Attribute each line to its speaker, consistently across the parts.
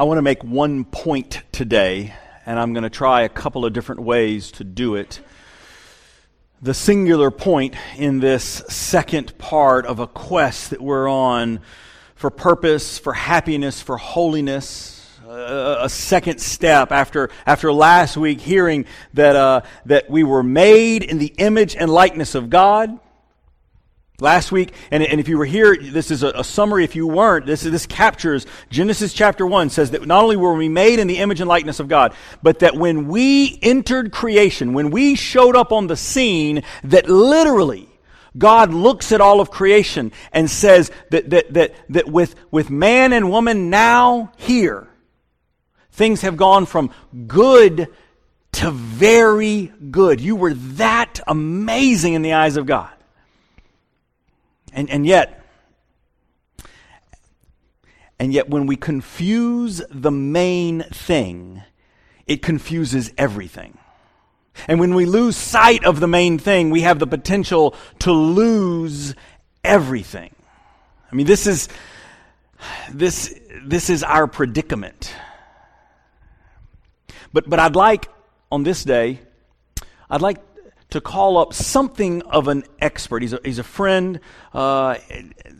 Speaker 1: I want to make one point today, and I'm going to try a couple of different ways to do it. The singular point in this second part of a quest that we're on for purpose, for happiness, for holiness, a second step after, after last week hearing that, uh, that we were made in the image and likeness of God Last week, and, and if you were here, this is a, a, summary. If you weren't, this, this captures Genesis chapter 1 says that not only were we made in the image and likeness of God, but that when we entered creation, when we showed up on the scene, that literally God looks at all of creation and says that, that, that, that with, with man and woman now here, things have gone from good to very good. You were that amazing in the eyes of God. And, and yet, and yet when we confuse the main thing, it confuses everything. And when we lose sight of the main thing, we have the potential to lose everything. I mean, this is, this, this is our predicament. But, but I'd like, on this day, I'd like to call up something of an expert. He's a, he's a friend, uh,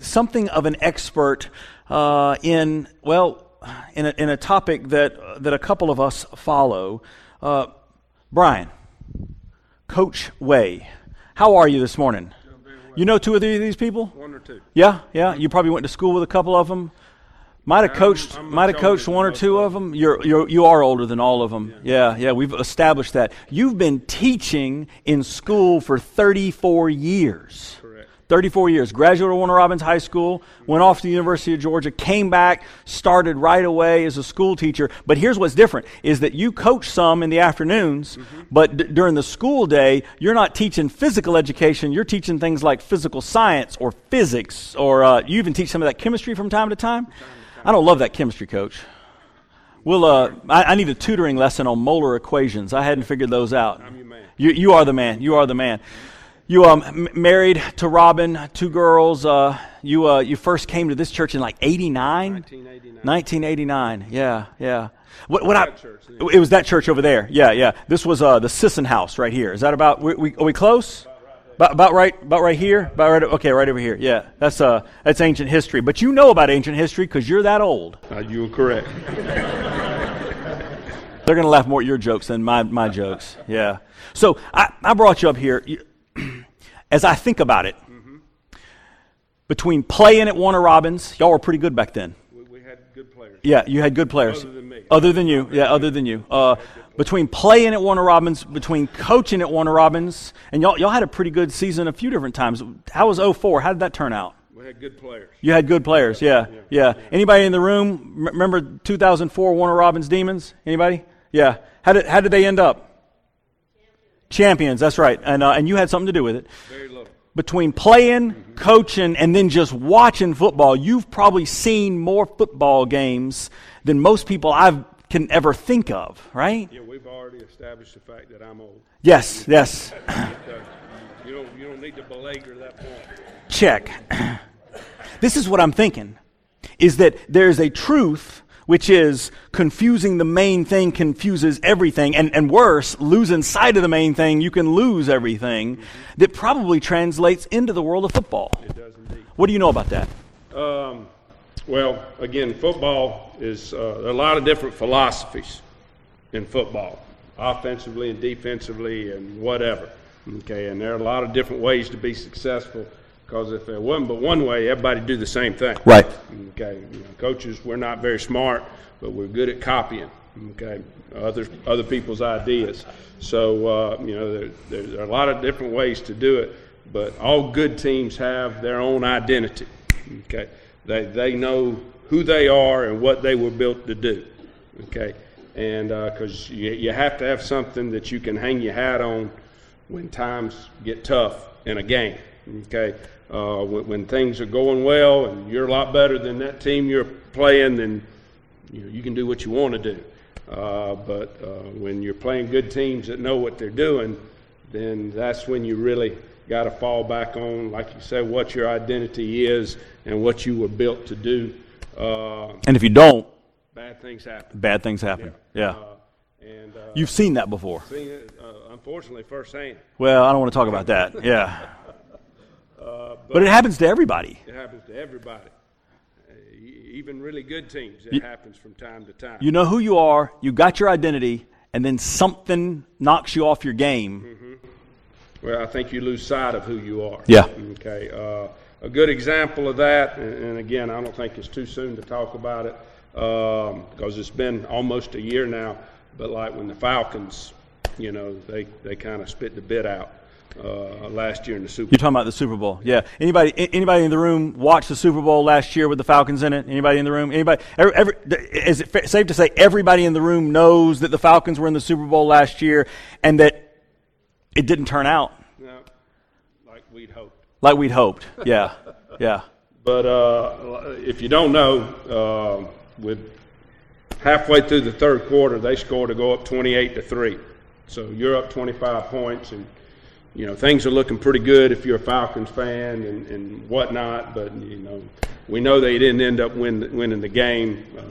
Speaker 1: something of an expert uh, in, well, in a, in a topic that, that a couple of us follow. Uh, Brian, Coach Way, how are you this morning? You know two of these people?
Speaker 2: One or two.
Speaker 1: Yeah, yeah. You probably went to school with a couple of them. Might have coached, I'm, I'm might have coached one or two of them. You're, you're, you are older than all of them. Yeah. yeah, yeah. We've established that. You've been teaching in school for 34 years.
Speaker 2: Correct.
Speaker 1: 34 years. Graduated Warner Robins High School, went off to the University of Georgia, came back, started right away as a school teacher. But here's what's different: is that you coach some in the afternoons, mm-hmm. but d- during the school day, you're not teaching physical education. You're teaching things like physical science or physics, or uh, you even teach some of that chemistry from time to time. I don't love that chemistry coach. We'll, uh, I, I, need a tutoring lesson on molar equations. I hadn't figured those out.
Speaker 2: I'm your man.
Speaker 1: You, you are the man. You are the man. You um, m- married to Robin, two girls. Uh, you, uh, you first came to this church in like 89? 1989. 1989. Yeah, yeah. What, what I, church, it was that church over there. Yeah, yeah. This was uh, the Sisson House right here. Is that about, we, we, are we close? About, about, right, about right here. About right. Okay, right over here. Yeah, that's uh, that's ancient history. But you know about ancient history because you're that old.
Speaker 2: Uh, you are correct.
Speaker 1: They're going to laugh more at your jokes than my my jokes. Yeah. So I, I brought you up here as I think about it. Mm-hmm. Between playing at Warner Robins, y'all were pretty good back then.
Speaker 2: We, we had good players.
Speaker 1: Yeah, you had good players.
Speaker 2: Other than me.
Speaker 1: Other than you. Yeah, other than you. Uh, between playing at Warner Robins, between coaching at Warner Robins, and y'all, y'all had a pretty good season a few different times. How was 04? How did that turn out?
Speaker 2: We had good players.
Speaker 1: You had good players, yeah, yeah. yeah. Anybody in the room remember 2004 Warner Robins Demons? Anybody? Yeah. How did, how did they end up? Champions. Champions that's right. And, uh, and you had something to do with it.
Speaker 2: Very little.
Speaker 1: Between playing, mm-hmm. coaching, and then just watching football, you've probably seen more football games than most people I've can ever think of, right?
Speaker 2: Yeah, we've already established the fact that I'm old.
Speaker 1: Yes, yes.
Speaker 2: you, don't, you don't need to belabor that point.
Speaker 1: Check. this is what I'm thinking is that there's a truth which is confusing the main thing confuses everything, and, and worse, losing sight of the main thing, you can lose everything, mm-hmm. that probably translates into the world of football.
Speaker 2: It does indeed.
Speaker 1: What do you know about that?
Speaker 2: Um, well, again, football is uh, a lot of different philosophies in football, offensively and defensively and whatever. Okay, and there are a lot of different ways to be successful. Because if there wasn't but one way, everybody do the same thing.
Speaker 1: Right.
Speaker 2: Okay. You know, coaches, we're not very smart, but we're good at copying. Okay. Other other people's ideas. So uh, you know, there, there, there are a lot of different ways to do it, but all good teams have their own identity. Okay. They, they know who they are and what they were built to do. Okay? And because uh, you, you have to have something that you can hang your hat on when times get tough in a game. Okay? Uh, when, when, things are going well and you're a lot better than that team you're playing, then you, know, you can do what you want to do. Uh, but uh, when you're playing good teams that know what they're doing, then that's when you really got to fall back on, like you said, what your identity is and what you were built to do. Uh,
Speaker 1: and if you don't,
Speaker 2: bad things happen.
Speaker 1: Bad things happen. Yeah.
Speaker 2: Uh, and uh,
Speaker 1: You've seen that before.
Speaker 2: seen it, uh, unfortunately, firsthand.
Speaker 1: Well, I don't want to talk about that. Yeah. But it happens to everybody.
Speaker 2: It happens to everybody, uh, even really good teams. It happens from time to time.
Speaker 1: You know who you are, you got your identity, and then something knocks you off your game.
Speaker 2: Well, I think you lose sight of who you are.
Speaker 1: Yeah.
Speaker 2: Okay. Uh, a good example of that, and, and again, I don't think it's too soon to talk about it um, because it's been almost a year now. But like when the Falcons, you know, they they kind of spit the bit out uh, last year in the Super. Bowl.
Speaker 1: You're talking about the Super Bowl, yeah. Anybody, anybody in the room watched the Super Bowl last year with the Falcons in it? Anybody in the room? Anybody? Every, every, is it fa- safe to say everybody in the room knows that the Falcons were in the Super Bowl last year and that it didn't turn out
Speaker 2: No, like we'd hoped.
Speaker 1: like we'd hoped? Yeah, yeah.
Speaker 2: But uh, if you don't know, uh, with halfway through the third quarter, they scored to go up 28 to three. So you're up 25 points, and you know things are looking pretty good if you're a Falcons fan and, and whatnot. But you know, we know they didn't end up win, winning the game. Uh,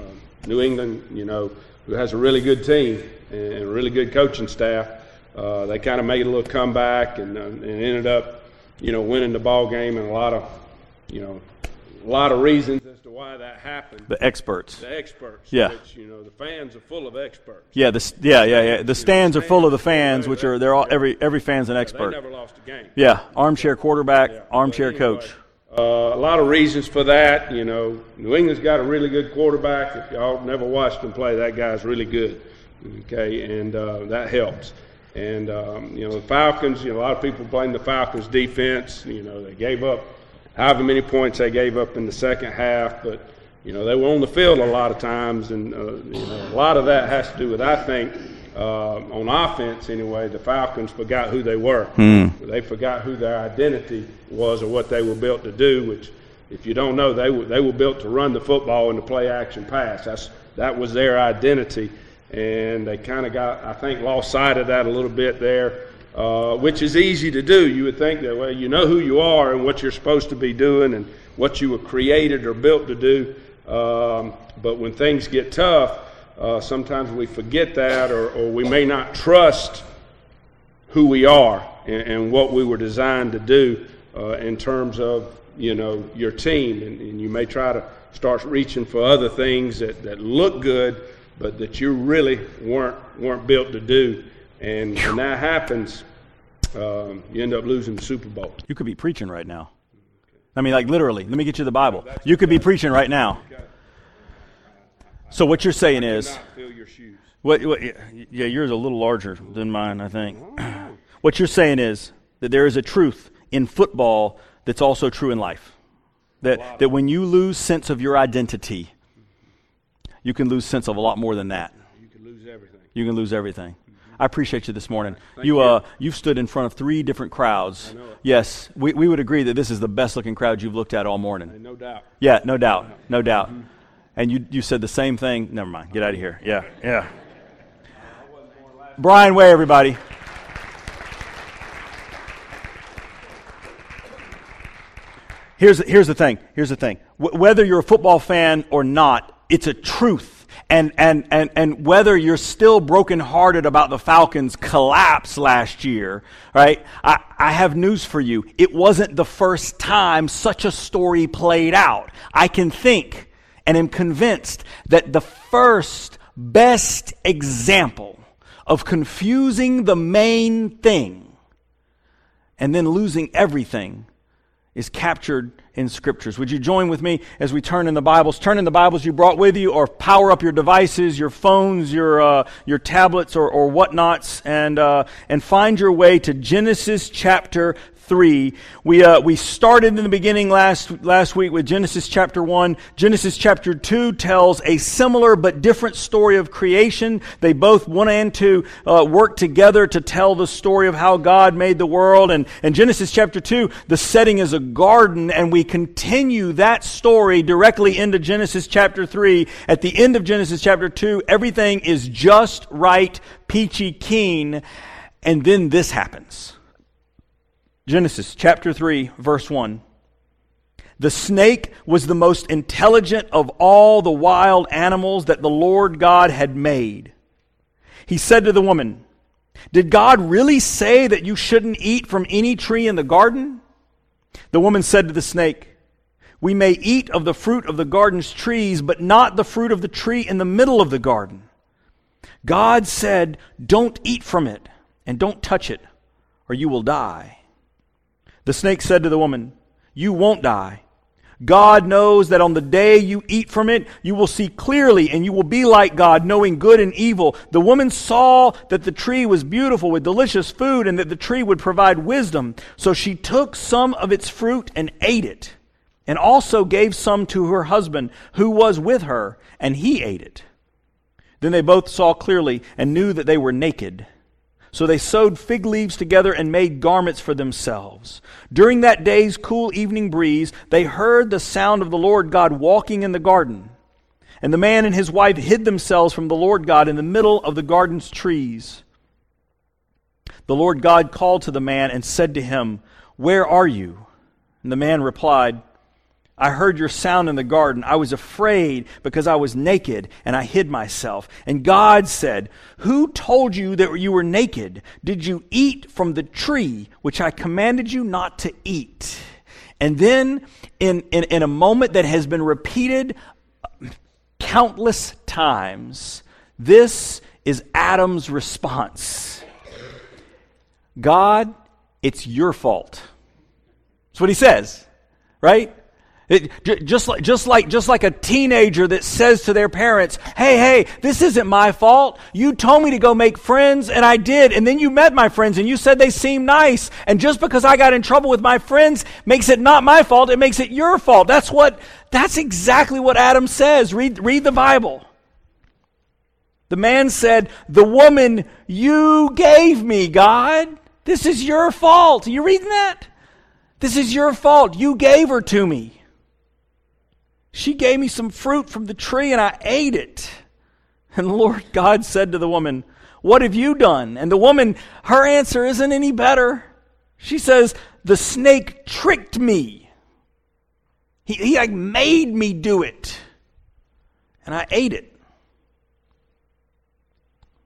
Speaker 2: New England, you know, who has a really good team and a really good coaching staff, uh, they kind of made a little comeback and, uh, and ended up, you know, winning the ball game and a lot of, you know, a lot of reasons as to why that happened.
Speaker 1: The experts.
Speaker 2: The experts,
Speaker 1: Yeah.
Speaker 2: which you know, the fans are full of experts.
Speaker 1: Yeah, the, yeah, yeah, yeah. The stands are full of the fans, which are they're all every every fan's an expert.
Speaker 2: never lost a game.
Speaker 1: Yeah, armchair quarterback, armchair
Speaker 2: anyway,
Speaker 1: coach.
Speaker 2: Uh, a lot of reasons for that. You know, New England's got a really good quarterback. If y'all never watched him play, that guy's really good. Okay, and uh, that helps. And um, you know, the Falcons. You know, a lot of people blame the Falcons' defense. You know, they gave up however many points they gave up in the second half, but you know they were on the field a lot of times, and uh, you know, a lot of that has to do with I think uh, on offense anyway. The Falcons forgot who they were. They forgot who their identity was or what they were built to do. Which, if you don't know, they were they were built to run the football and to play action pass. That's that was their identity, and they kind of got I think lost sight of that a little bit there uh, which is easy to do. You would think that, well, you know who you are and what you're supposed to be doing and what you were created or built to do. Um, but when things get tough, uh, sometimes we forget that or, or we may not trust who we are and, and what we were designed to do uh, in terms of, you know, your team. And, and you may try to start reaching for other things that, that look good, but that you really weren't, weren't built to do. And when that happens, um, you end up losing the Super Bowl.
Speaker 1: You could be preaching right now. I mean, like literally. Let me get you the Bible. You could be preaching right now. So what you're saying is,
Speaker 2: fill your shoes.
Speaker 1: what, what, yeah, yours a little larger than mine, I think. What you're saying is that there is a truth in football that's also true in life. That that when you lose sense of your identity, you can lose sense of a lot more than that.
Speaker 2: You could lose everything.
Speaker 1: You can lose everything. I appreciate you this morning. You, uh, you've stood in front of three different crowds. Yes, we, we would agree that this is the best looking crowd you've looked at all morning.
Speaker 2: No doubt.
Speaker 1: Yeah, no doubt, no doubt. And you, you said the same thing. Never mind. Get out of here. Yeah, yeah. Brian Way, everybody. Here's, here's the thing. Here's the thing. Wh- whether you're a football fan or not, it's a truth. And, and, and, and whether you're still brokenhearted about the Falcons' collapse last year, right? I, I have news for you. It wasn't the first time such a story played out. I can think and am convinced that the first best example of confusing the main thing and then losing everything is captured in scriptures. Would you join with me as we turn in the Bibles? Turn in the Bibles you brought with you, or power up your devices, your phones, your uh, your tablets, or, or whatnots, and uh, and find your way to Genesis chapter three. We uh, we started in the beginning last last week with Genesis chapter one. Genesis chapter two tells a similar but different story of creation. They both one and two uh, work together to tell the story of how God made the world. And in Genesis chapter two, the setting is a garden, and we continue that story directly into Genesis chapter three. At the end of Genesis chapter two, everything is just right, peachy keen, and then this happens. Genesis chapter 3, verse 1. The snake was the most intelligent of all the wild animals that the Lord God had made. He said to the woman, Did God really say that you shouldn't eat from any tree in the garden? The woman said to the snake, We may eat of the fruit of the garden's trees, but not the fruit of the tree in the middle of the garden. God said, Don't eat from it, and don't touch it, or you will die. The snake said to the woman, You won't die. God knows that on the day you eat from it, you will see clearly and you will be like God, knowing good and evil. The woman saw that the tree was beautiful with delicious food and that the tree would provide wisdom. So she took some of its fruit and ate it, and also gave some to her husband who was with her, and he ate it. Then they both saw clearly and knew that they were naked. So they sewed fig leaves together and made garments for themselves. During that day's cool evening breeze, they heard the sound of the Lord God walking in the garden. And the man and his wife hid themselves from the Lord God in the middle of the garden's trees. The Lord God called to the man and said to him, Where are you? And the man replied, I heard your sound in the garden. I was afraid because I was naked and I hid myself. And God said, Who told you that you were naked? Did you eat from the tree which I commanded you not to eat? And then, in, in, in a moment that has been repeated countless times, this is Adam's response God, it's your fault. That's what he says, right? It, just like just like just like a teenager that says to their parents, "Hey, hey, this isn't my fault. You told me to go make friends and I did, and then you met my friends and you said they seemed nice, and just because I got in trouble with my friends makes it not my fault, it makes it your fault." That's what that's exactly what Adam says. Read read the Bible. The man said, "The woman you gave me, God, this is your fault." Are you reading that? This is your fault. You gave her to me. She gave me some fruit from the tree and I ate it. And the Lord God said to the woman, What have you done? And the woman, her answer isn't any better. She says, The snake tricked me. He, he like made me do it. And I ate it.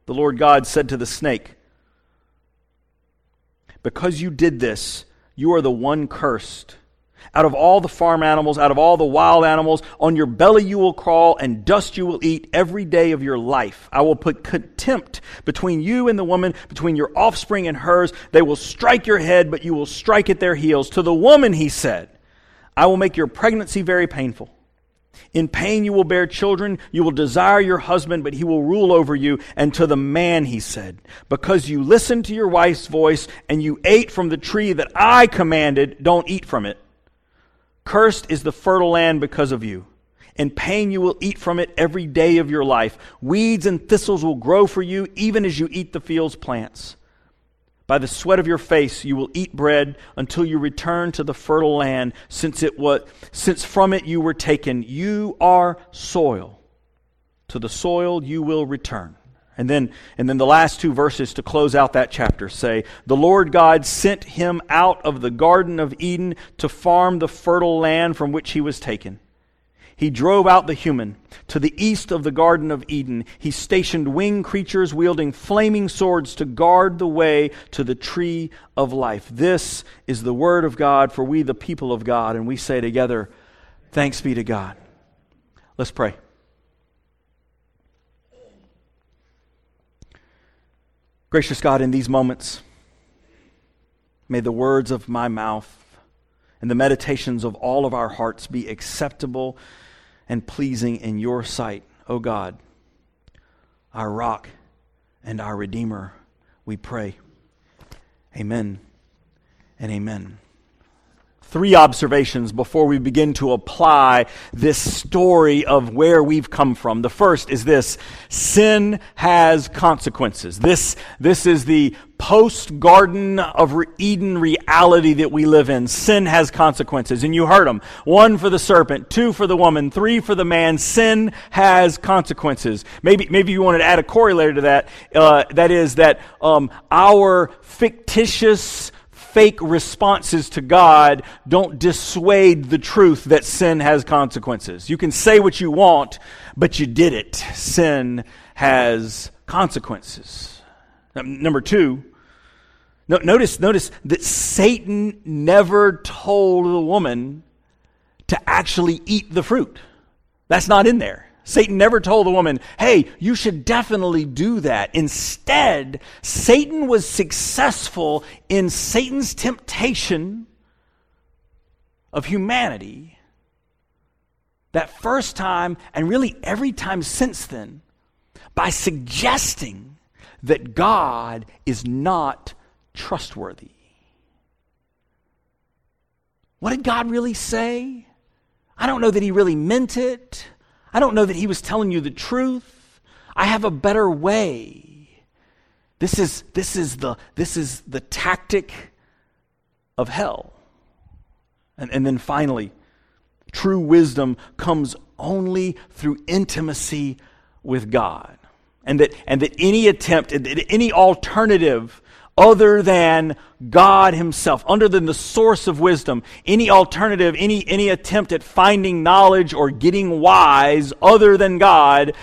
Speaker 1: The Lord God said to the snake, Because you did this, you are the one cursed out of all the farm animals, out of all the wild animals, on your belly you will crawl, and dust you will eat every day of your life. I will put contempt between you and the woman, between your offspring and hers. They will strike your head, but you will strike at their heels. To the woman, he said, I will make your pregnancy very painful. In pain you will bear children. You will desire your husband, but he will rule over you. And to the man he said, Because you listened to your wife's voice and you ate from the tree that I commanded, don't eat from it. Cursed is the fertile land because of you. In pain you will eat from it every day of your life. Weeds and thistles will grow for you, even as you eat the field's plants. By the sweat of your face you will eat bread until you return to the fertile land, since it was since from it you were taken. You are soil. To the soil you will return. And then, and then the last two verses to close out that chapter say, The Lord God sent him out of the Garden of Eden to farm the fertile land from which he was taken. He drove out the human. To the east of the Garden of Eden, he stationed winged creatures wielding flaming swords to guard the way to the tree of life. This is the word of God for we, the people of God. And we say together, Thanks be to God. Let's pray. Gracious God, in these moments, may the words of my mouth and the meditations of all of our hearts be acceptable and pleasing in your sight, O God, our rock and our Redeemer, we pray. Amen and amen three observations before we begin to apply this story of where we've come from. The first is this sin has consequences. This, this is the post Garden of Eden reality that we live in. Sin has consequences. And you heard them one for the serpent, two for the woman, three for the man. Sin has consequences. Maybe, maybe you wanted to add a corollary to that. Uh, that is that um, our fictitious fake responses to God don't dissuade the truth that sin has consequences. You can say what you want, but you did it. Sin has consequences. Number two, no, notice, notice that Satan never told the woman to actually eat the fruit. That's not in there. Satan never told the woman, hey, you should definitely do that. Instead, Satan was successful in Satan's temptation of humanity that first time, and really every time since then, by suggesting that God is not trustworthy. What did God really say? I don't know that He really meant it. I don't know that He was telling you the truth. I have a better way. This is, this is, the, this is the tactic of hell. And, and then finally, true wisdom comes only through intimacy with God. And that, and that any attempt, any alternative other than God Himself, other than the source of wisdom. Any alternative, any, any attempt at finding knowledge or getting wise other than God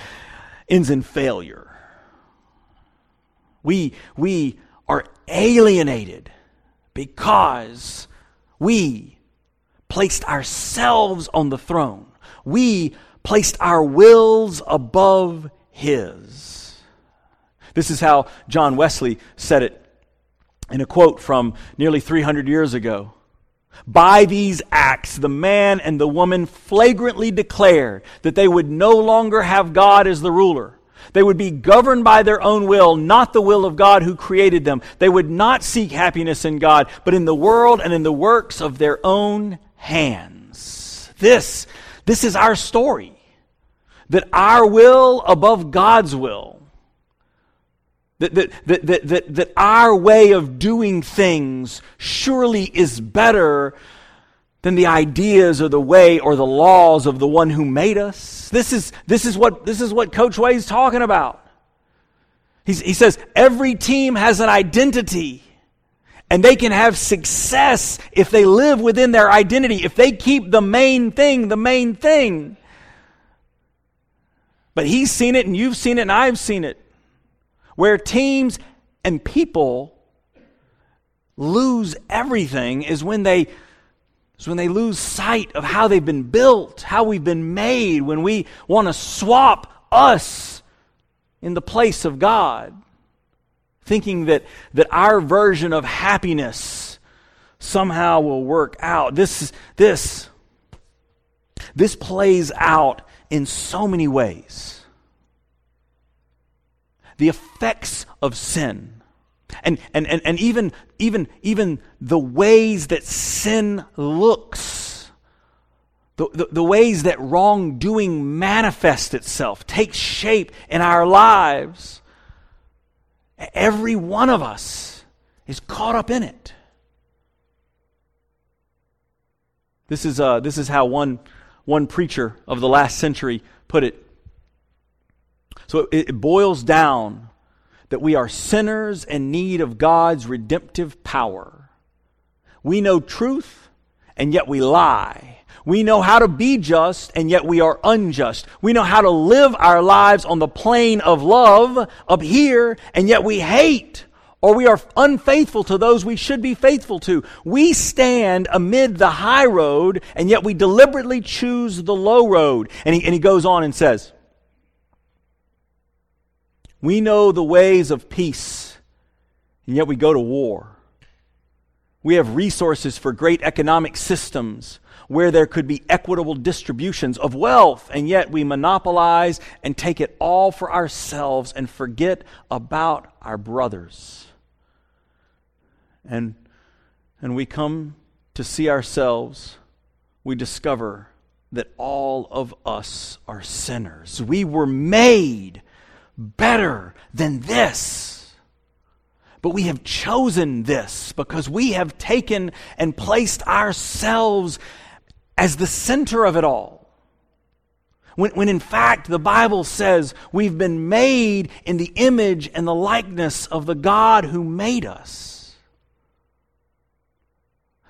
Speaker 1: ends in failure. We, we are alienated because we placed ourselves on the throne. We placed our wills above His. This is how John Wesley said it in a quote from nearly 300 years ago. By these acts, the man and the woman flagrantly declared that they would no longer have God as the ruler. They would be governed by their own will, not the will of God who created them. They would not seek happiness in God, but in the world and in the works of their own hands. This, this is our story. That our will above God's will that, that, that, that, that, our way of doing things surely is better than the ideas or the way or the laws of the one who made us. This is, this is, what, this is what Coach Way's talking about. He's, he says every team has an identity. And they can have success if they live within their identity, if they keep the main thing the main thing. But he's seen it, and you've seen it, and I've seen it where teams and people lose everything is when they is when they lose sight of how they've been built, how we've been made, when we want to swap us in the place of God, thinking that, that our version of happiness somehow will work out. This, this, this plays out in so many ways the effects of sin. And, and, and, and even, even, even the ways that sin looks, the, the, the ways that wrongdoing manifests itself, takes shape in our lives, every one of us is caught up in it. This is, uh, this is how one, one preacher of the last century put it. So it, it boils down that we are sinners in need of God's redemptive power. We know truth, and yet we lie. We know how to be just, and yet we are unjust. We know how to live our lives on the plane of love up here, and yet we hate or we are unfaithful to those we should be faithful to. We stand amid the high road, and yet we deliberately choose the low road. And he, and he goes on and says, we know the ways of peace, and yet we go to war. We have resources for great economic systems where there could be equitable distributions of wealth, and yet we monopolize and take it all for ourselves and forget about our brothers. And, and we come to see ourselves, we discover that all of us are sinners. We were made better than this. But we have chosen this because we have taken and placed ourselves as the center of it all. When, when in fact the Bible says we've been made in the image and the likeness of the God who made us.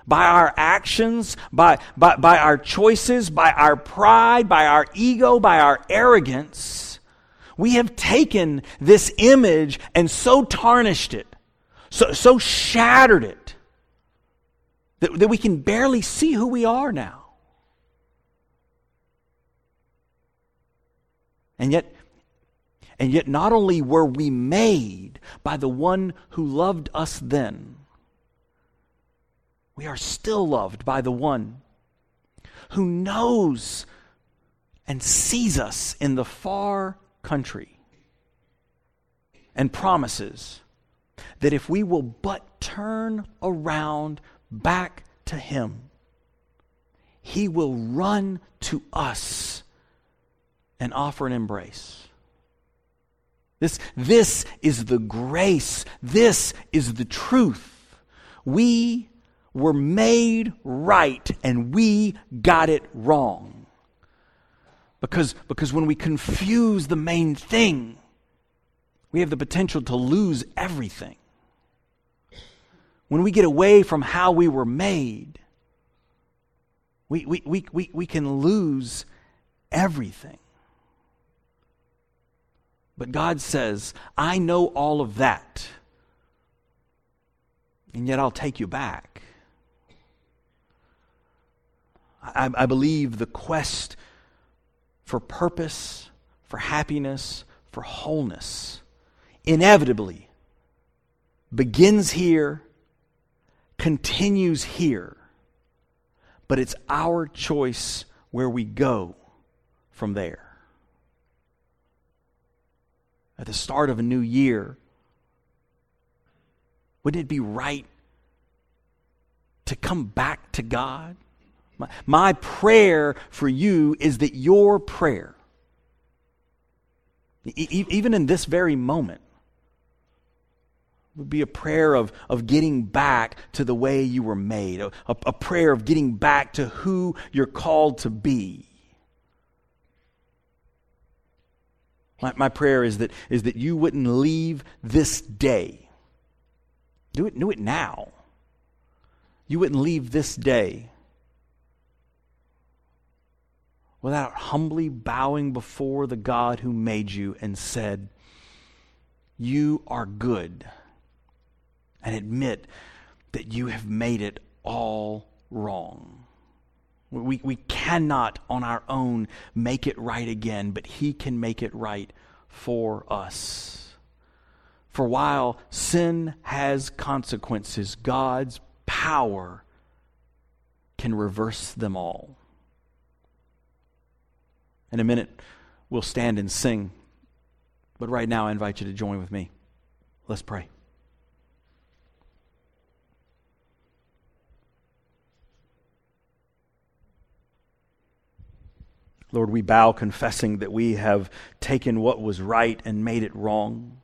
Speaker 1: by our actions, by, by, by our choices, by our pride, by our ego, by our arrogance, we have taken this image and so tarnished it, so, so shattered it, that, that we can barely see who we are now. And yet, and yet, not only were we made by the one who loved us then, we are still loved by the one who knows and sees us in the far country and promises that if we will but turn around back to Him, He will run to us and offer an embrace. This, this is the grace. This is the truth. We were made right and we got it wrong. Because, because when we confuse the main thing, we have the potential to lose everything. When we get away from how we were made, we, we, we, we, we can lose everything. But God says, I know all of that, and yet I'll take you back. I, I, believe the quest for purpose, for happiness, for wholeness inevitably begins here, continues here, but it's our choice where we go from there at the start of a new year, wouldn't it be right to come back to God? My, my prayer for you is that your prayer, e- even in this very moment, would be a prayer of, of getting back to the way you were made, a, a prayer of getting back to who you're called to be. My, my prayer is that, is that you wouldn't leave this day. Do it, do it now. You wouldn't leave this day without humbly bowing before the God who made you and said, You are good. And admit that you have made it all wrong. We, we cannot on our own make it right again, but He can make it right for us. For while sin has consequences, God's power can reverse them all. In a minute, we'll stand and sing. But right now, I invite you to join with me. Let's pray. Lord, we bow confessing that we have taken what was right and made it wrong.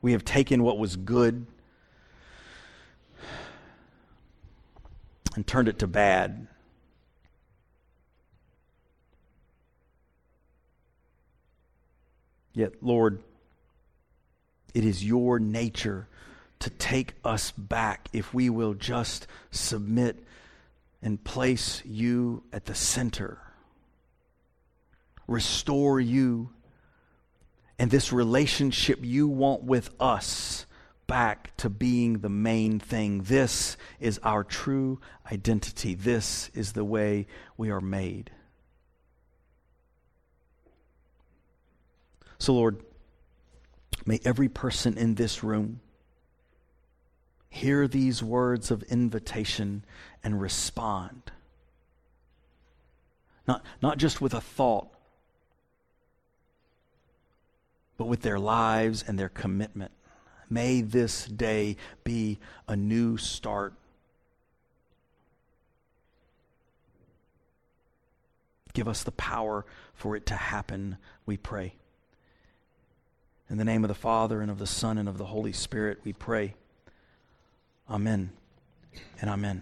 Speaker 1: We have taken what was good and turned it to bad. Yet, Lord, it is your nature to take us back if we will just submit and place you at the center. Restore you and this relationship you want with us back to being the main thing. This is our true identity. This is the way we are made. So, Lord, may every person in this room hear these words of invitation and respond. Not, not just with a thought, but with their lives and their commitment. May this day be a new start. Give us the power for it to happen, we pray. In the name of the Father, and of the Son, and of the Holy Spirit, we pray. Amen and amen.